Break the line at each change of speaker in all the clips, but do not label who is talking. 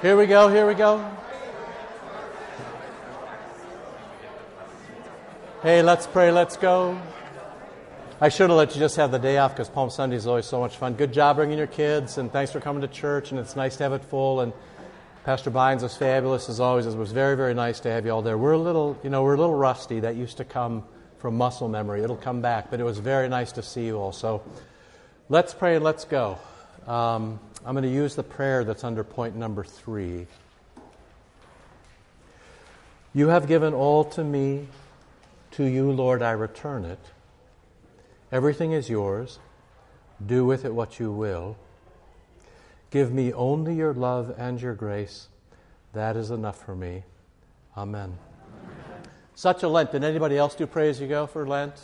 Here we go, here we go. Hey, let's pray, let's go. I should have let you just have the day off because Palm Sunday is always so much fun. Good job bringing your kids, and thanks for coming to church, and it's nice to have it full. And Pastor Bynes was fabulous as always. It was very, very nice to have you all there. We're a little, you know, we're a little rusty. That used to come from muscle memory. It'll come back, but it was very nice to see you all. So let's pray and let's go. Um, I'm going to use the prayer that's under point number three. You have given all to me. To you, Lord, I return it. Everything is yours. Do with it what you will. Give me only your love and your grace. That is enough for me. Amen. Such a Lent. Did anybody else do pray as you go for Lent?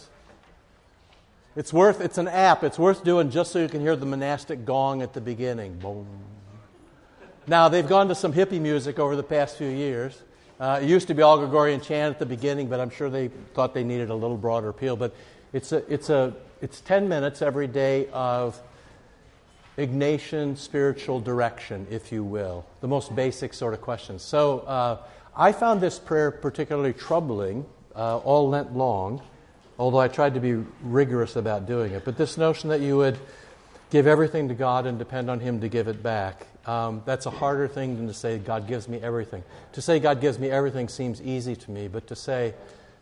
It's worth, it's an app. It's worth doing just so you can hear the monastic gong at the beginning. Boom. Now, they've gone to some hippie music over the past few years. Uh, it used to be all Gregorian chant at the beginning, but I'm sure they thought they needed a little broader appeal. But it's, a, it's, a, it's 10 minutes every day of Ignatian spiritual direction, if you will, the most basic sort of questions. So uh, I found this prayer particularly troubling uh, all Lent long although I tried to be rigorous about doing it. But this notion that you would give everything to God and depend on Him to give it back, um, that's a harder thing than to say, God gives me everything. To say, God gives me everything seems easy to me, but to say,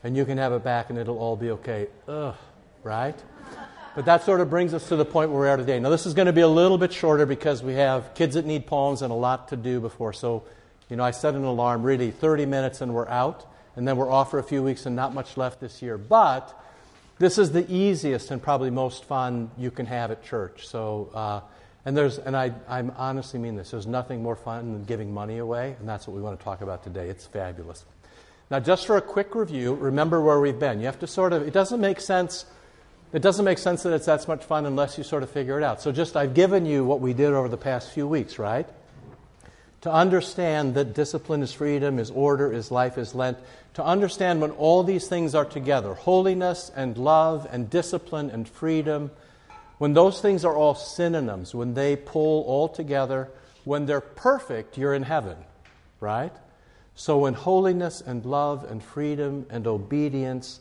and you can have it back and it'll all be okay, ugh, right? But that sort of brings us to the point where we are at today. Now, this is going to be a little bit shorter because we have kids that need palms and a lot to do before. So, you know, I set an alarm really 30 minutes and we're out, and then we're off for a few weeks and not much left this year. But this is the easiest and probably most fun you can have at church. So, uh, and there's, and I, I honestly mean this. There's nothing more fun than giving money away, and that's what we want to talk about today. It's fabulous. Now, just for a quick review, remember where we've been. You have to sort of. It doesn't make sense. It doesn't make sense that it's that much fun unless you sort of figure it out. So, just I've given you what we did over the past few weeks, right? To understand that discipline is freedom, is order, is life, is Lent, to understand when all these things are together holiness and love and discipline and freedom when those things are all synonyms, when they pull all together, when they're perfect, you're in heaven, right? So when holiness and love and freedom and obedience,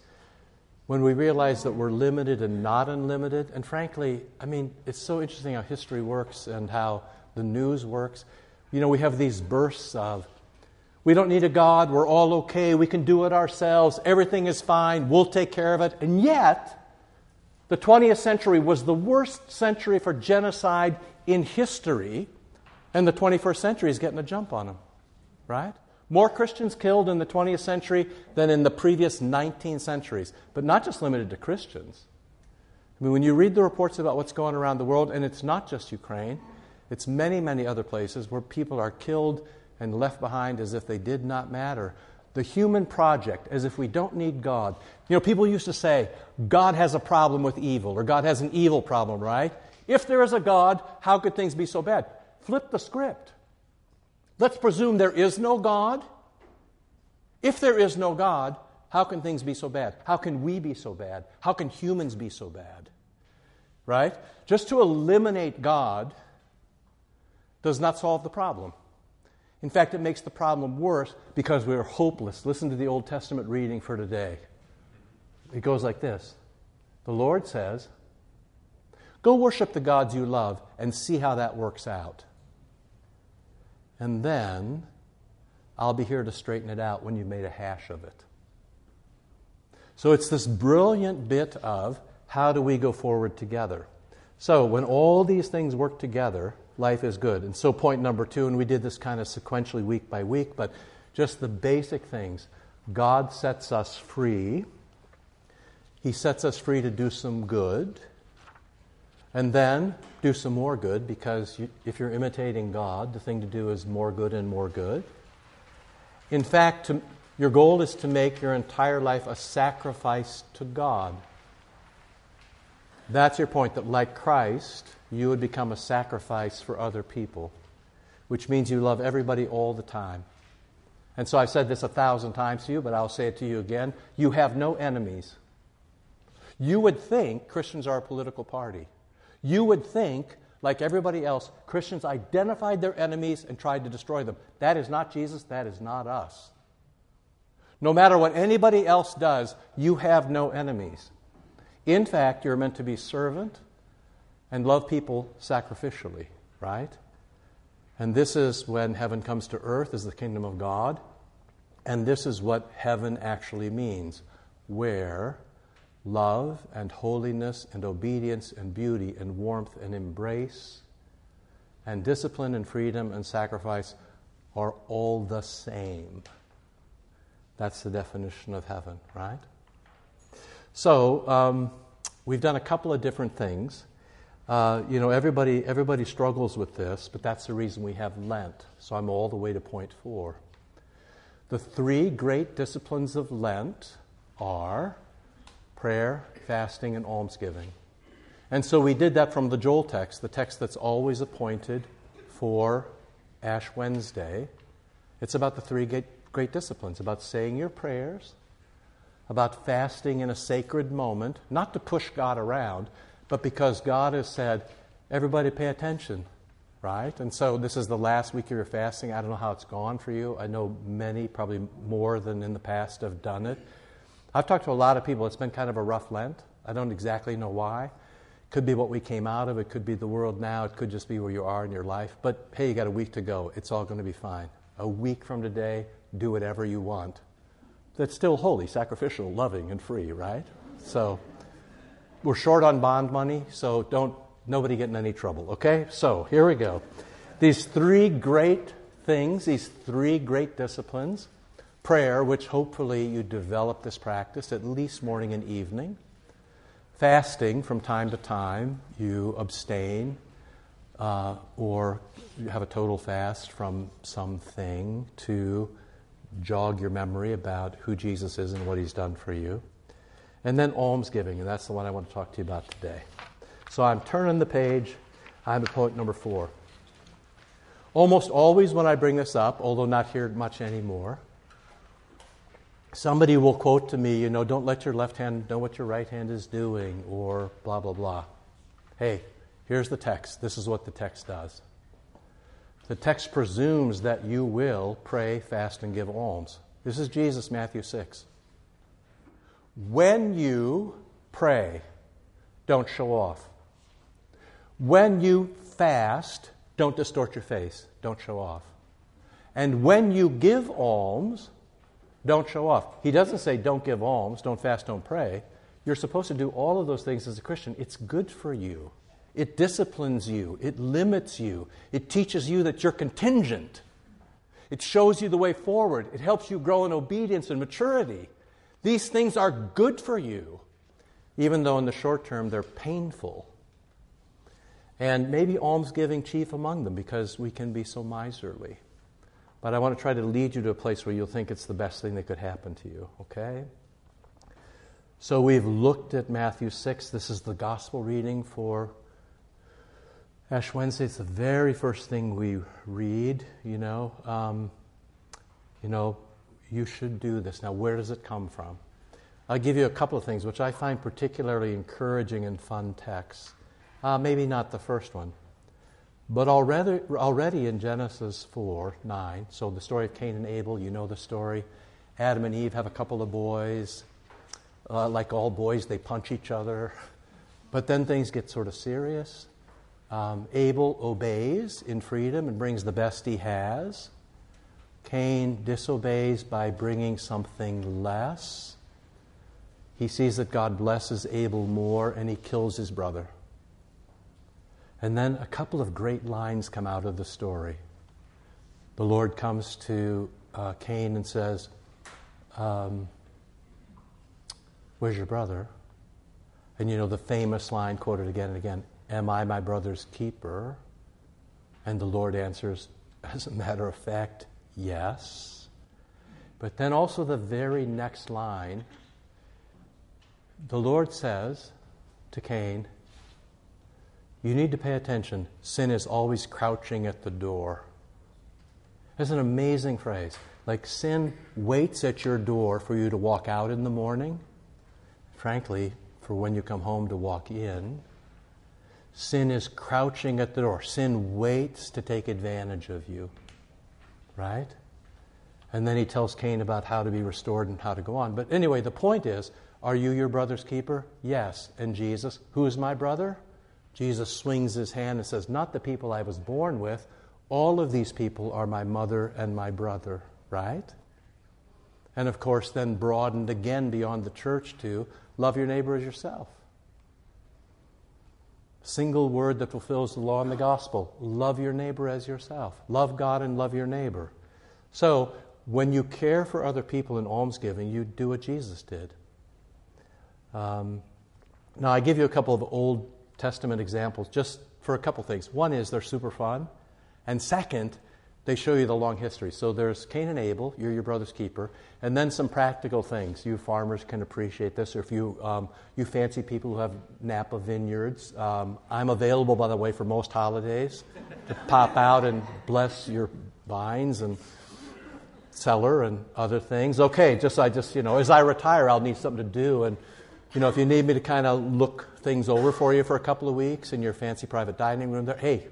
when we realize that we're limited and not unlimited, and frankly, I mean, it's so interesting how history works and how the news works. You know, we have these bursts of, we don't need a God, we're all okay, we can do it ourselves, everything is fine, we'll take care of it. And yet, the 20th century was the worst century for genocide in history, and the 21st century is getting a jump on them, right? More Christians killed in the 20th century than in the previous 19 centuries, but not just limited to Christians. I mean, when you read the reports about what's going around the world, and it's not just Ukraine, it's many, many other places where people are killed and left behind as if they did not matter. The human project, as if we don't need God. You know, people used to say, God has a problem with evil, or God has an evil problem, right? If there is a God, how could things be so bad? Flip the script. Let's presume there is no God. If there is no God, how can things be so bad? How can we be so bad? How can humans be so bad? Right? Just to eliminate God does not solve the problem. In fact, it makes the problem worse because we are hopeless. Listen to the Old Testament reading for today. It goes like this The Lord says, Go worship the gods you love and see how that works out. And then I'll be here to straighten it out when you've made a hash of it. So it's this brilliant bit of how do we go forward together? So when all these things work together, life is good. And so, point number two, and we did this kind of sequentially week by week, but just the basic things God sets us free. He sets us free to do some good, and then do some more good, because you, if you're imitating God, the thing to do is more good and more good. In fact, to, your goal is to make your entire life a sacrifice to God. That's your point, that like Christ, you would become a sacrifice for other people, which means you love everybody all the time. And so I've said this a thousand times to you, but I'll say it to you again. You have no enemies. You would think Christians are a political party. You would think like everybody else, Christians identified their enemies and tried to destroy them. That is not Jesus, that is not us. No matter what anybody else does, you have no enemies. In fact, you're meant to be servant and love people sacrificially, right? And this is when heaven comes to earth is the kingdom of God. And this is what heaven actually means, where love and holiness and obedience and beauty and warmth and embrace and discipline and freedom and sacrifice are all the same. That's the definition of heaven, right? So, um, we've done a couple of different things. Uh, you know, everybody, everybody struggles with this, but that's the reason we have Lent. So I'm all the way to point four. The three great disciplines of Lent are prayer, fasting, and almsgiving. And so we did that from the Joel text, the text that's always appointed for Ash Wednesday. It's about the three great, great disciplines about saying your prayers, about fasting in a sacred moment, not to push God around, but because God has said, everybody pay attention, right? And so this is the last week of your fasting. I don't know how it's gone for you. I know many, probably more than in the past, have done it. I've talked to a lot of people. It's been kind of a rough Lent. I don't exactly know why. Could be what we came out of. It could be the world now. It could just be where you are in your life. But hey, you got a week to go. It's all going to be fine. A week from today, do whatever you want. That's still holy, sacrificial, loving, and free, right? So we're short on bond money, so don't nobody get in any trouble, okay? So here we go. These three great things, these three great disciplines prayer, which hopefully you develop this practice at least morning and evening. Fasting from time to time, you abstain uh, or you have a total fast from something to jog your memory about who Jesus is and what he's done for you. And then almsgiving, and that's the one I want to talk to you about today. So I'm turning the page. I'm at point number four. Almost always when I bring this up, although not here much anymore, somebody will quote to me, you know, don't let your left hand know what your right hand is doing, or blah, blah, blah. Hey, here's the text. This is what the text does. The text presumes that you will pray, fast, and give alms. This is Jesus, Matthew 6. When you pray, don't show off. When you fast, don't distort your face, don't show off. And when you give alms, don't show off. He doesn't say don't give alms, don't fast, don't pray. You're supposed to do all of those things as a Christian. It's good for you. It disciplines you. It limits you. It teaches you that you're contingent. It shows you the way forward. It helps you grow in obedience and maturity. These things are good for you, even though in the short term they're painful. And maybe almsgiving chief among them because we can be so miserly. But I want to try to lead you to a place where you'll think it's the best thing that could happen to you, okay? So we've looked at Matthew 6. This is the gospel reading for Ash Wednesday. It's the very first thing we read, you know. Um, you know, you should do this. Now, where does it come from? I'll give you a couple of things which I find particularly encouraging and fun texts. Uh, maybe not the first one. But already, already in Genesis 4 9, so the story of Cain and Abel, you know the story. Adam and Eve have a couple of boys. Uh, like all boys, they punch each other. But then things get sort of serious. Um, Abel obeys in freedom and brings the best he has. Cain disobeys by bringing something less. He sees that God blesses Abel more and he kills his brother. And then a couple of great lines come out of the story. The Lord comes to uh, Cain and says, um, Where's your brother? And you know the famous line quoted again and again Am I my brother's keeper? And the Lord answers, As a matter of fact, yes. But then also the very next line, the Lord says to Cain, you need to pay attention. Sin is always crouching at the door. That's an amazing phrase. Like sin waits at your door for you to walk out in the morning, frankly, for when you come home to walk in. Sin is crouching at the door. Sin waits to take advantage of you. Right? And then he tells Cain about how to be restored and how to go on. But anyway, the point is are you your brother's keeper? Yes. And Jesus, who is my brother? Jesus swings his hand and says, Not the people I was born with. All of these people are my mother and my brother, right? And of course, then broadened again beyond the church to love your neighbor as yourself. Single word that fulfills the law and the gospel love your neighbor as yourself. Love God and love your neighbor. So, when you care for other people in almsgiving, you do what Jesus did. Um, now, I give you a couple of Old Testament examples just for a couple things. One is they're super fun, and second, they show you the long history. So there's Cain and Abel, you're your brother's keeper, and then some practical things. You farmers can appreciate this, or if you, um, you fancy people who have Napa vineyards, um, I'm available, by the way, for most holidays to pop out and bless your vines and cellar and other things. Okay, just I just, you know, as I retire, I'll need something to do. And, you know, if you need me to kind of look things over for you for a couple of weeks in your fancy private dining room there, hey,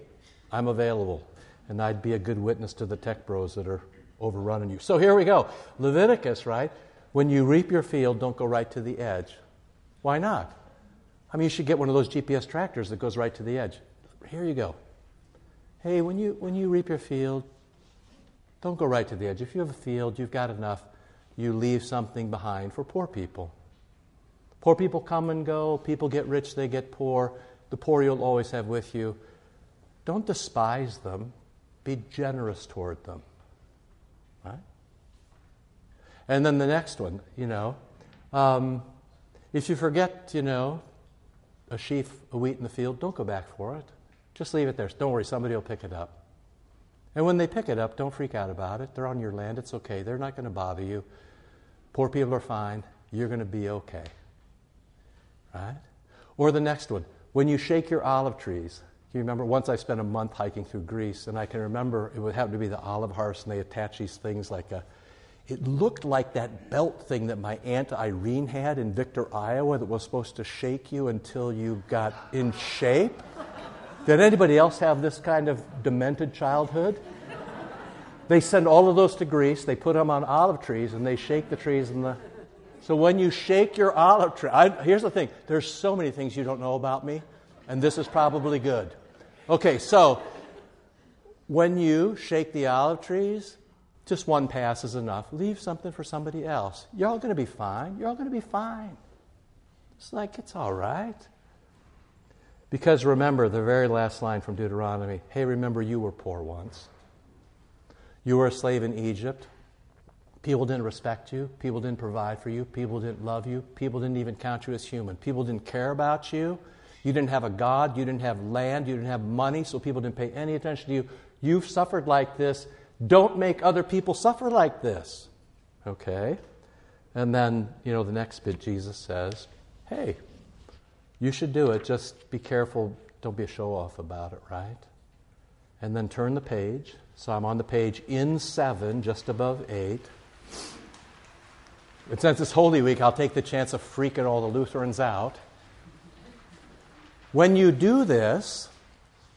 I'm available. And I'd be a good witness to the tech bros that are overrunning you. So here we go. Leviticus, right? When you reap your field, don't go right to the edge. Why not? I mean, you should get one of those GPS tractors that goes right to the edge. Here you go. Hey, when you, when you reap your field, don't go right to the edge. If you have a field, you've got enough, you leave something behind for poor people. Poor people come and go, people get rich, they get poor. The poor you'll always have with you. Don't despise them. Be generous toward them. Right? And then the next one, you know, um, if you forget, you know, a sheaf of wheat in the field, don't go back for it. Just leave it there. Don't worry, somebody will pick it up. And when they pick it up, don't freak out about it. They're on your land. It's okay. They're not going to bother you. Poor people are fine. You're going to be okay. Right? Or the next one. When you shake your olive trees, you remember once I spent a month hiking through Greece, and I can remember it would happen to be the olive harvest, and they attach these things like a. It looked like that belt thing that my aunt Irene had in Victor, Iowa, that was supposed to shake you until you got in shape. Did anybody else have this kind of demented childhood? They send all of those to Greece. They put them on olive trees, and they shake the trees and the. So when you shake your olive tree, I, here's the thing: there's so many things you don't know about me and this is probably good. Okay, so when you shake the olive trees, just one pass is enough. Leave something for somebody else. You're all going to be fine. You're all going to be fine. It's like, it's all right. Because remember the very last line from Deuteronomy hey, remember you were poor once. You were a slave in Egypt. People didn't respect you. People didn't provide for you. People didn't love you. People didn't even count you as human. People didn't care about you. You didn't have a God, you didn't have land, you didn't have money, so people didn't pay any attention to you. You've suffered like this. Don't make other people suffer like this. Okay? And then, you know, the next bit, Jesus says, hey, you should do it. Just be careful. Don't be a show off about it, right? And then turn the page. So I'm on the page in seven, just above eight. And since it's Holy Week, I'll take the chance of freaking all the Lutherans out. When you do this,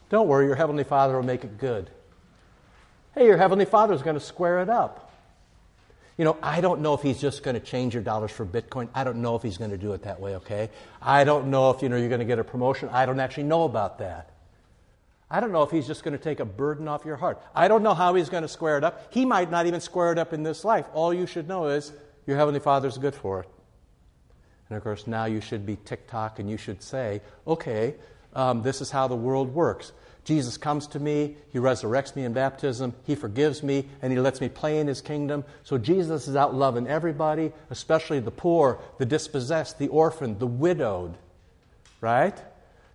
don't worry, your Heavenly Father will make it good. Hey, your Heavenly Father is going to square it up. You know, I don't know if he's just going to change your dollars for Bitcoin. I don't know if he's going to do it that way, okay? I don't know if, you know, you're going to get a promotion. I don't actually know about that. I don't know if he's just going to take a burden off your heart. I don't know how he's going to square it up. He might not even square it up in this life. All you should know is your Heavenly Father's good for it. And of course, now you should be TikTok and you should say, okay, um, this is how the world works. Jesus comes to me, He resurrects me in baptism, He forgives me, and He lets me play in His kingdom. So Jesus is out loving everybody, especially the poor, the dispossessed, the orphan, the widowed, right?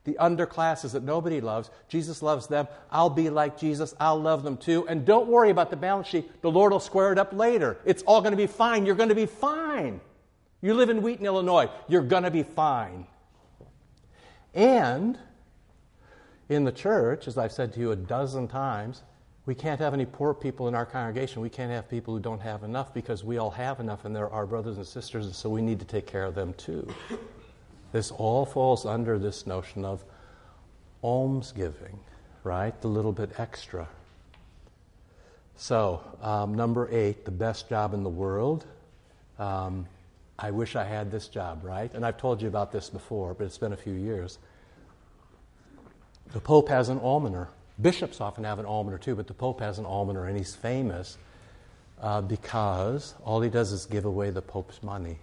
The underclasses that nobody loves. Jesus loves them. I'll be like Jesus. I'll love them too. And don't worry about the balance sheet. The Lord will square it up later. It's all going to be fine. You're going to be fine. You live in Wheaton, Illinois, you're going to be fine. And in the church, as I've said to you a dozen times, we can't have any poor people in our congregation. We can't have people who don't have enough because we all have enough and they're our brothers and sisters, and so we need to take care of them too. This all falls under this notion of almsgiving, right? The little bit extra. So, um, number eight, the best job in the world. Um, I wish I had this job, right? And I've told you about this before, but it's been a few years. The Pope has an almoner. Bishops often have an almoner too, but the Pope has an almoner, and he's famous uh, because all he does is give away the Pope's money.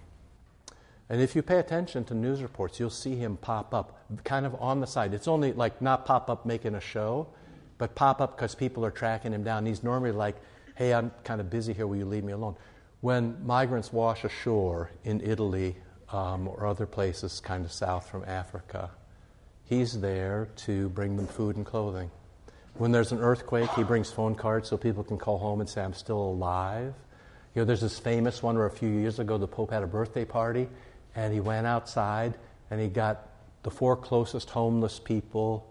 And if you pay attention to news reports, you'll see him pop up kind of on the side. It's only like not pop up making a show, but pop up because people are tracking him down. He's normally like, hey, I'm kind of busy here. Will you leave me alone? When migrants wash ashore in Italy um, or other places kind of south from Africa, he's there to bring them food and clothing. When there's an earthquake, he brings phone cards so people can call home and say, I'm still alive. You know, there's this famous one where a few years ago the Pope had a birthday party and he went outside and he got the four closest homeless people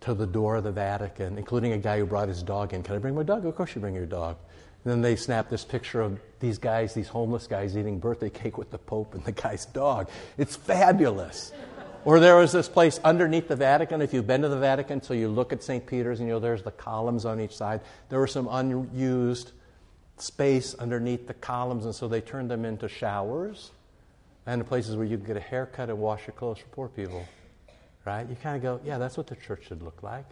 to the door of the Vatican, including a guy who brought his dog in. Can I bring my dog? Of course you bring your dog. And then they snapped this picture of these guys, these homeless guys, eating birthday cake with the Pope and the guy's dog. It's fabulous. Or there was this place underneath the Vatican. If you've been to the Vatican, so you look at St. Peter's and you know there's the columns on each side. There was some unused space underneath the columns, and so they turned them into showers and places where you can get a haircut and wash your clothes for poor people. Right? You kind of go, yeah, that's what the church should look like.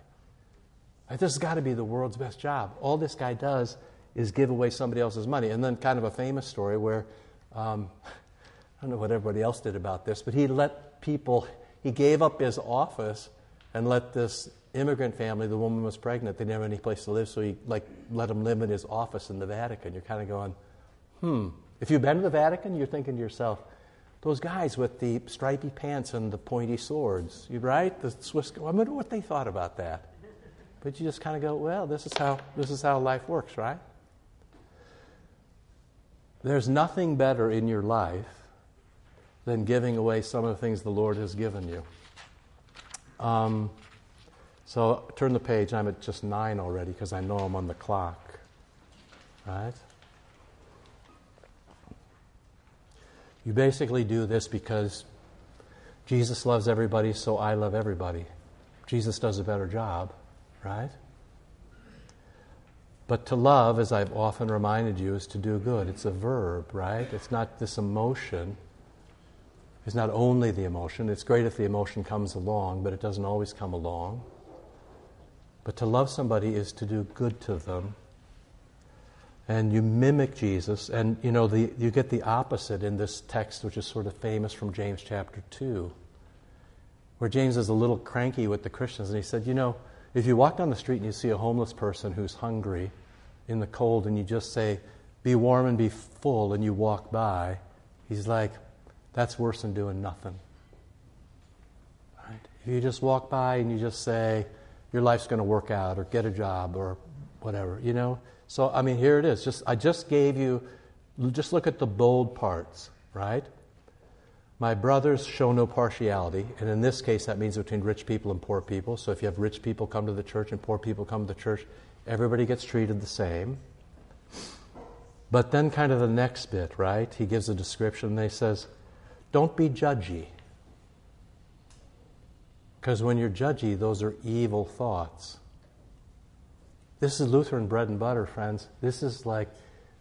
This has got to be the world's best job. All this guy does is give away somebody else's money. And then, kind of a famous story where um, I don't know what everybody else did about this, but he let people, he gave up his office and let this immigrant family, the woman was pregnant, they didn't have any place to live, so he like let them live in his office in the Vatican. You're kind of going, hmm. If you've been to the Vatican, you're thinking to yourself, those guys with the stripy pants and the pointy swords, you right? The Swiss. I wonder what they thought about that. But you just kind of go, well, this is how this is how life works, right? There's nothing better in your life than giving away some of the things the Lord has given you. Um, so turn the page. I'm at just nine already because I know I'm on the clock. Right? You basically do this because Jesus loves everybody, so I love everybody. Jesus does a better job, right? But to love, as I've often reminded you, is to do good. It's a verb, right? It's not this emotion. It's not only the emotion. It's great if the emotion comes along, but it doesn't always come along. But to love somebody is to do good to them and you mimic Jesus, and you know the, you get the opposite in this text, which is sort of famous from James chapter two, where James is a little cranky with the Christians, and he said, you know, if you walk down the street and you see a homeless person who's hungry in the cold, and you just say, "Be warm and be full," and you walk by, he's like, that's worse than doing nothing. Right? If you just walk by and you just say, your life's going to work out, or get a job, or whatever, you know so, I mean, here it is. Just, I just gave you, just look at the bold parts, right? My brothers show no partiality, and in this case, that means between rich people and poor people. So, if you have rich people come to the church and poor people come to the church, everybody gets treated the same. But then, kind of the next bit, right? He gives a description and he says, Don't be judgy. Because when you're judgy, those are evil thoughts. This is Lutheran bread and butter, friends. This is like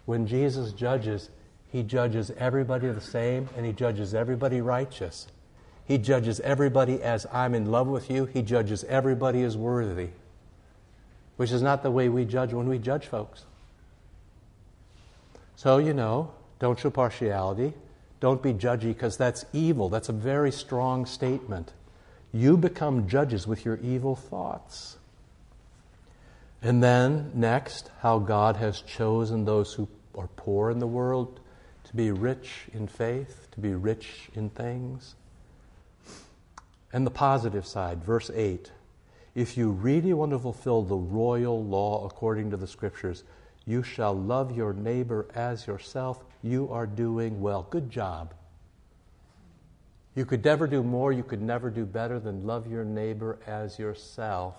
when Jesus judges, he judges everybody the same and he judges everybody righteous. He judges everybody as I'm in love with you. He judges everybody as worthy, which is not the way we judge when we judge folks. So, you know, don't show partiality. Don't be judgy because that's evil. That's a very strong statement. You become judges with your evil thoughts. And then, next, how God has chosen those who are poor in the world to be rich in faith, to be rich in things. And the positive side, verse 8 if you really want to fulfill the royal law according to the scriptures, you shall love your neighbor as yourself. You are doing well. Good job. You could never do more, you could never do better than love your neighbor as yourself.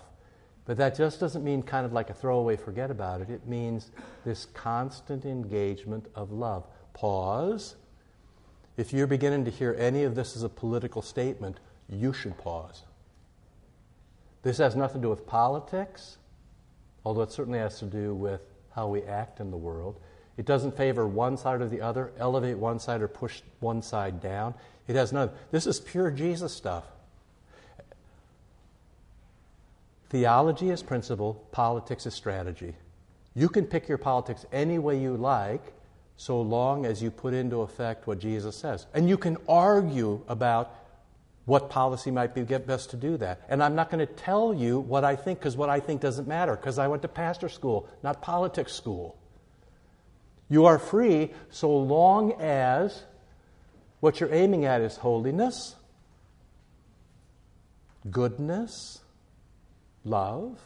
But that just doesn't mean kind of like a throwaway, forget about it. It means this constant engagement of love. Pause. If you're beginning to hear any of this as a political statement, you should pause. This has nothing to do with politics, although it certainly has to do with how we act in the world. It doesn't favor one side or the other, elevate one side or push one side down. It has none. This is pure Jesus stuff. Theology is principle, politics is strategy. You can pick your politics any way you like, so long as you put into effect what Jesus says. And you can argue about what policy might be best to do that. And I'm not going to tell you what I think because what I think doesn't matter because I went to pastor school, not politics school. You are free so long as what you're aiming at is holiness, goodness, love,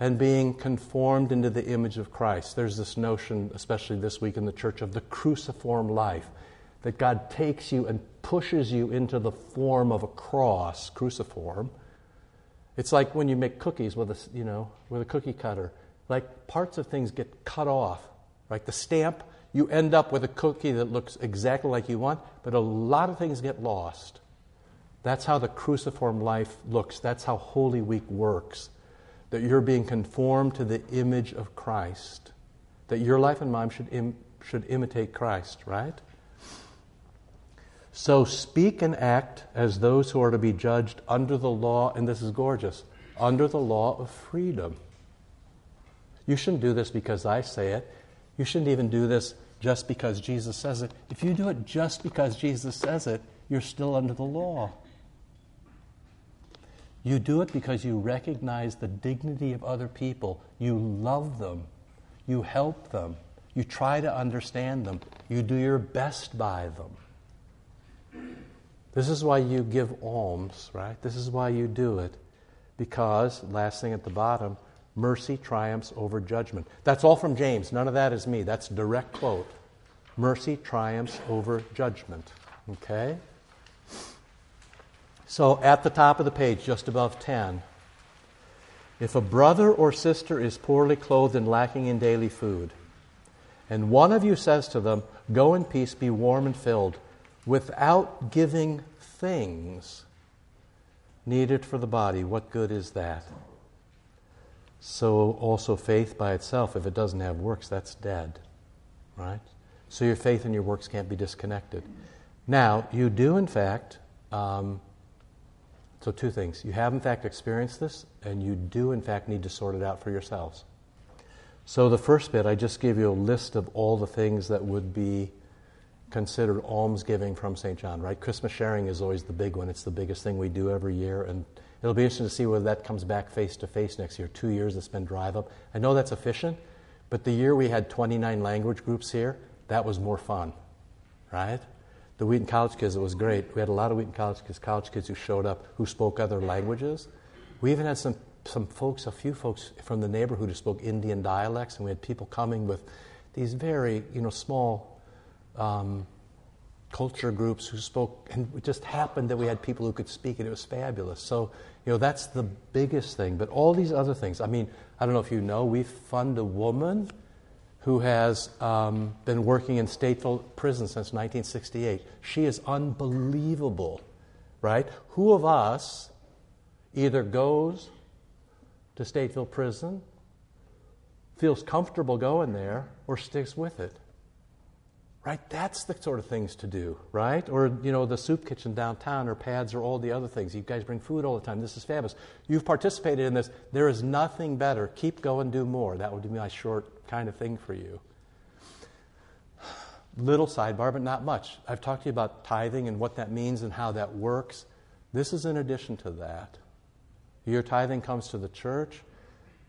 and being conformed into the image of Christ. There's this notion, especially this week in the church, of the cruciform life, that God takes you and pushes you into the form of a cross, cruciform. It's like when you make cookies with a, you know, with a cookie cutter. Like parts of things get cut off. Like the stamp, you end up with a cookie that looks exactly like you want, but a lot of things get lost. That's how the cruciform life looks. That's how Holy Week works that you're being conformed to the image of Christ, that your life and mine should, Im- should imitate Christ, right? So speak and act as those who are to be judged under the law, and this is gorgeous, under the law of freedom. You shouldn't do this because I say it. You shouldn't even do this just because Jesus says it. If you do it just because Jesus says it, you're still under the law. You do it because you recognize the dignity of other people. You love them. You help them. You try to understand them. You do your best by them. This is why you give alms, right? This is why you do it. Because, last thing at the bottom, mercy triumphs over judgment. That's all from James. None of that is me. That's direct quote. Mercy triumphs over judgment. Okay? So at the top of the page, just above 10, if a brother or sister is poorly clothed and lacking in daily food, and one of you says to them, Go in peace, be warm and filled, without giving things needed for the body, what good is that? So also faith by itself, if it doesn't have works, that's dead. Right? So your faith and your works can't be disconnected. Now, you do, in fact, um, so, two things. You have, in fact, experienced this, and you do, in fact, need to sort it out for yourselves. So, the first bit, I just gave you a list of all the things that would be considered almsgiving from St. John, right? Christmas sharing is always the big one. It's the biggest thing we do every year, and it'll be interesting to see whether that comes back face to face next year. Two years it's been drive up. I know that's efficient, but the year we had 29 language groups here, that was more fun, right? The Wheaton College kids, it was great. We had a lot of Wheaton College kids, college kids who showed up who spoke other languages. We even had some, some folks, a few folks from the neighborhood who spoke Indian dialects, and we had people coming with these very, you know, small um, culture groups who spoke, and it just happened that we had people who could speak, and it was fabulous. So, you know, that's the biggest thing. But all these other things, I mean, I don't know if you know, we fund a woman who has um, been working in Stateville prison since 1968. She is unbelievable, right? Who of us either goes to Stateville prison, feels comfortable going there, or sticks with it? Right? That's the sort of things to do, right? Or, you know, the soup kitchen downtown or pads or all the other things. You guys bring food all the time. This is fabulous. You've participated in this. There is nothing better. Keep going, do more. That would be my short kind of thing for you. Little sidebar, but not much. I've talked to you about tithing and what that means and how that works. This is in addition to that. Your tithing comes to the church.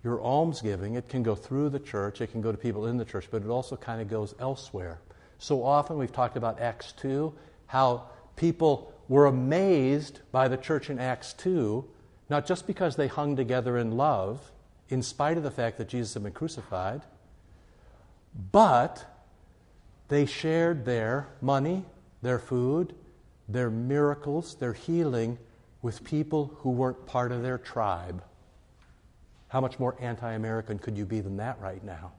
Your almsgiving, it can go through the church, it can go to people in the church, but it also kind of goes elsewhere. So often we've talked about Acts 2, how people were amazed by the church in Acts 2, not just because they hung together in love, in spite of the fact that Jesus had been crucified, but they shared their money, their food, their miracles, their healing with people who weren't part of their tribe. How much more anti American could you be than that right now?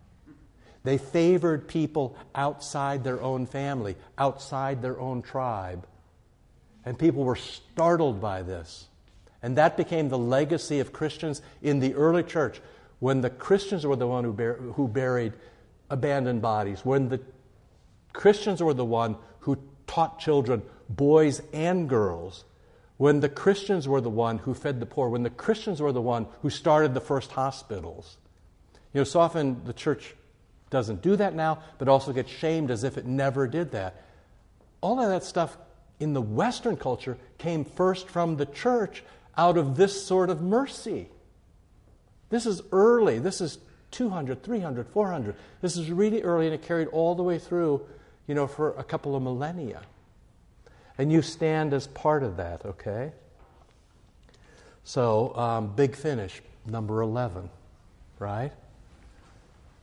They favored people outside their own family, outside their own tribe. And people were startled by this. And that became the legacy of Christians in the early church when the Christians were the one who, bur- who buried abandoned bodies, when the Christians were the one who taught children, boys and girls, when the Christians were the one who fed the poor, when the Christians were the one who started the first hospitals. You know, so often the church doesn't do that now, but also gets shamed as if it never did that. All of that stuff in the Western culture came first from the church out of this sort of mercy. This is early. This is 200, 300, 400. This is really early, and it carried all the way through, you know, for a couple of millennia. And you stand as part of that, okay? So, um, big finish, number 11, right?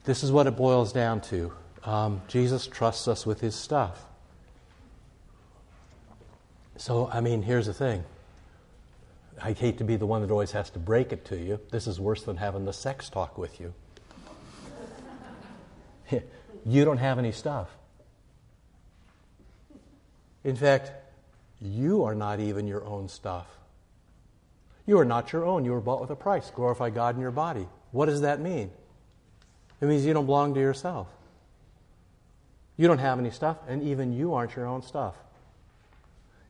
This is what it boils down to. Um, Jesus trusts us with his stuff. So, I mean, here's the thing. I hate to be the one that always has to break it to you. This is worse than having the sex talk with you. you don't have any stuff. In fact, you are not even your own stuff. You are not your own. You were bought with a price. Glorify God in your body. What does that mean? It means you don't belong to yourself. You don't have any stuff, and even you aren't your own stuff.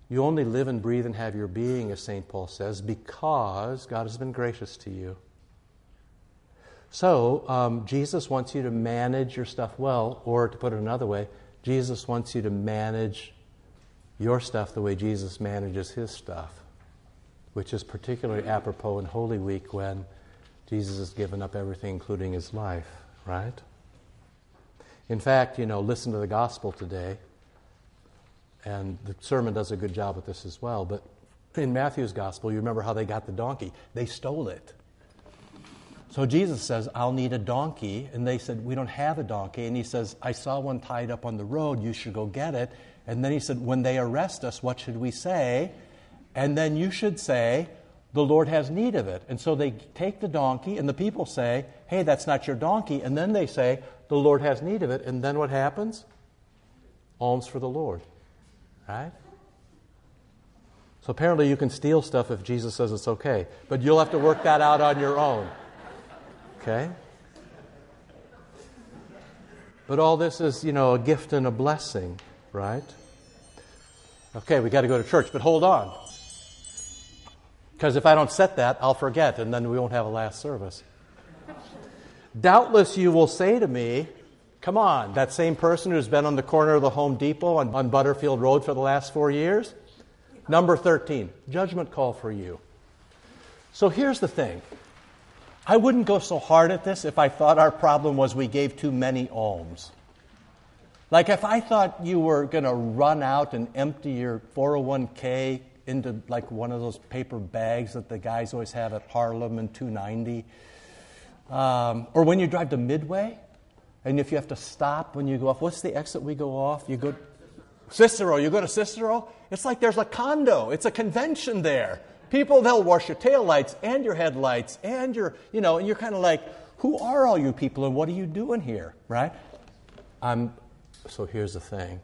You only live and breathe and have your being, as St. Paul says, because God has been gracious to you. So, um, Jesus wants you to manage your stuff well, or to put it another way, Jesus wants you to manage your stuff the way Jesus manages his stuff, which is particularly apropos in Holy Week when Jesus has given up everything, including his life, right? In fact, you know, listen to the gospel today, and the sermon does a good job with this as well. But in Matthew's gospel, you remember how they got the donkey? They stole it. So Jesus says, I'll need a donkey. And they said, We don't have a donkey. And he says, I saw one tied up on the road. You should go get it. And then he said, When they arrest us, what should we say? And then you should say, The Lord has need of it. And so they take the donkey, and the people say, Hey, that's not your donkey. And then they say, The Lord has need of it. And then what happens? Alms for the Lord. Right? So apparently you can steal stuff if Jesus says it's okay, but you'll have to work that out on your own. Okay? But all this is, you know, a gift and a blessing right? Okay, we got to go to church, but hold on. Because if I don't set that, I'll forget, and then we won't have a last service. Doubtless you will say to me, Come on, that same person who's been on the corner of the Home Depot on, on Butterfield Road for the last four years? Number 13, judgment call for you. So here's the thing I wouldn't go so hard at this if I thought our problem was we gave too many alms. Like if I thought you were going to run out and empty your 401k into like one of those paper bags that the guys always have at Harlem and 290, um, or when you drive to Midway, and if you have to stop when you go off, what's the exit we go off? You go Cicero. You go to Cicero. It's like there's a condo. It's a convention there. People they'll wash your taillights and your headlights and your you know, and you're kind of like, who are all you people and what are you doing here, right? I'm so here's the thing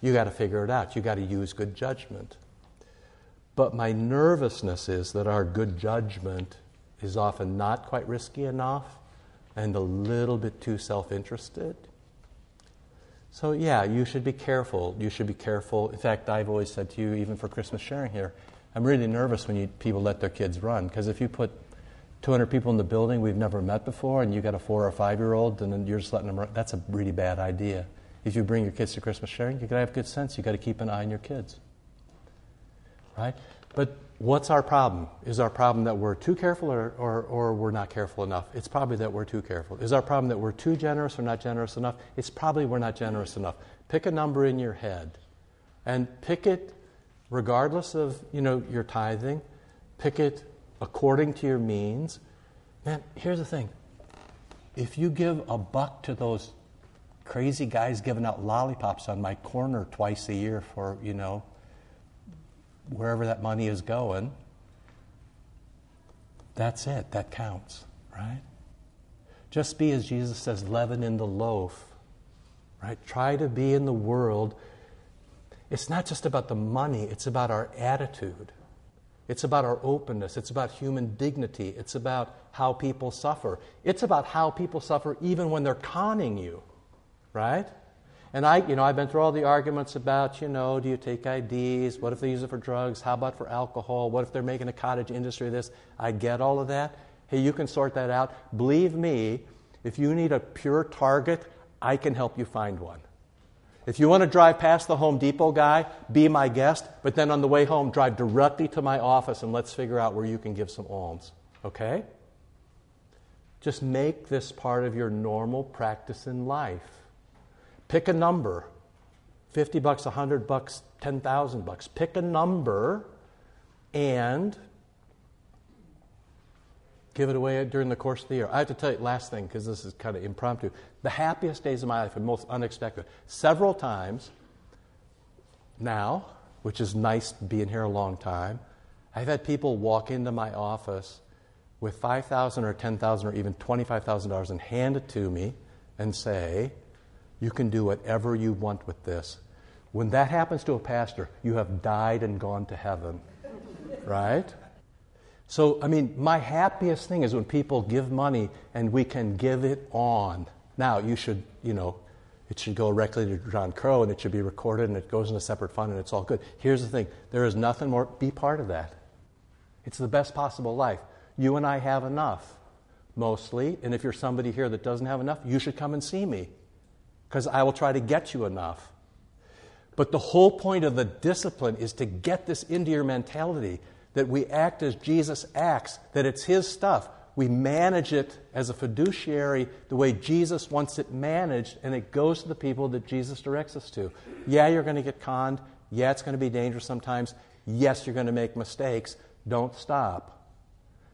you got to figure it out. You got to use good judgment. But my nervousness is that our good judgment is often not quite risky enough and a little bit too self interested. So, yeah, you should be careful. You should be careful. In fact, I've always said to you, even for Christmas sharing here, I'm really nervous when you, people let their kids run because if you put 200 people in the building we've never met before, and you got a four or five year old, and then you're just letting them run. That's a really bad idea. If you bring your kids to Christmas sharing, you've got to have good sense. You've got to keep an eye on your kids. Right? But what's our problem? Is our problem that we're too careful or, or, or we're not careful enough? It's probably that we're too careful. Is our problem that we're too generous or not generous enough? It's probably we're not generous enough. Pick a number in your head and pick it regardless of you know your tithing. Pick it according to your means. Man, here's the thing. If you give a buck to those crazy guys giving out lollipops on my corner twice a year for, you know, wherever that money is going, that's it. That counts, right? Just be, as Jesus says, leaven in the loaf, right? Try to be in the world. It's not just about the money, it's about our attitude It's about our openness. It's about human dignity. It's about how people suffer. It's about how people suffer even when they're conning you, right? And I, you know, I've been through all the arguments about, you know, do you take IDs? What if they use it for drugs? How about for alcohol? What if they're making a cottage industry of this? I get all of that. Hey, you can sort that out. Believe me, if you need a pure target, I can help you find one. If you want to drive past the Home Depot guy, be my guest, but then on the way home, drive directly to my office and let's figure out where you can give some alms. Okay? Just make this part of your normal practice in life. Pick a number 50 bucks, 100 bucks, 10,000 bucks. Pick a number and give it away during the course of the year. I have to tell you, last thing, because this is kind of impromptu. The happiest days of my life and most unexpected. Several times now, which is nice being here a long time, I've had people walk into my office with 5000 or 10000 or even $25,000 and hand it to me and say, you can do whatever you want with this. When that happens to a pastor, you have died and gone to heaven. right? So, I mean, my happiest thing is when people give money and we can give it on. Now, you should, you know, it should go directly to John Crow and it should be recorded and it goes in a separate fund and it's all good. Here's the thing there is nothing more, be part of that. It's the best possible life. You and I have enough, mostly. And if you're somebody here that doesn't have enough, you should come and see me because I will try to get you enough. But the whole point of the discipline is to get this into your mentality that we act as Jesus acts, that it's His stuff. We manage it as a fiduciary the way Jesus wants it managed, and it goes to the people that Jesus directs us to. Yeah, you're going to get conned. Yeah, it's going to be dangerous sometimes. Yes, you're going to make mistakes. Don't stop.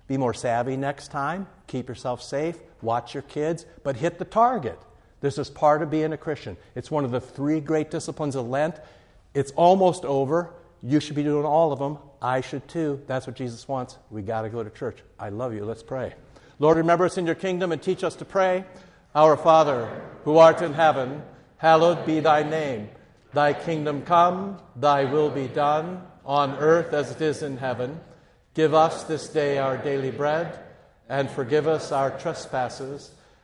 Be more savvy next time. Keep yourself safe. Watch your kids, but hit the target. This is part of being a Christian. It's one of the three great disciplines of Lent. It's almost over. You should be doing all of them. I should too. That's what Jesus wants. We got to go to church. I love you. Let's pray. Lord, remember us in your kingdom and teach us to pray. Our Father, who art in heaven, hallowed be thy name. Thy kingdom come, thy will be done, on earth as it is in heaven. Give us this day our daily bread, and forgive us our trespasses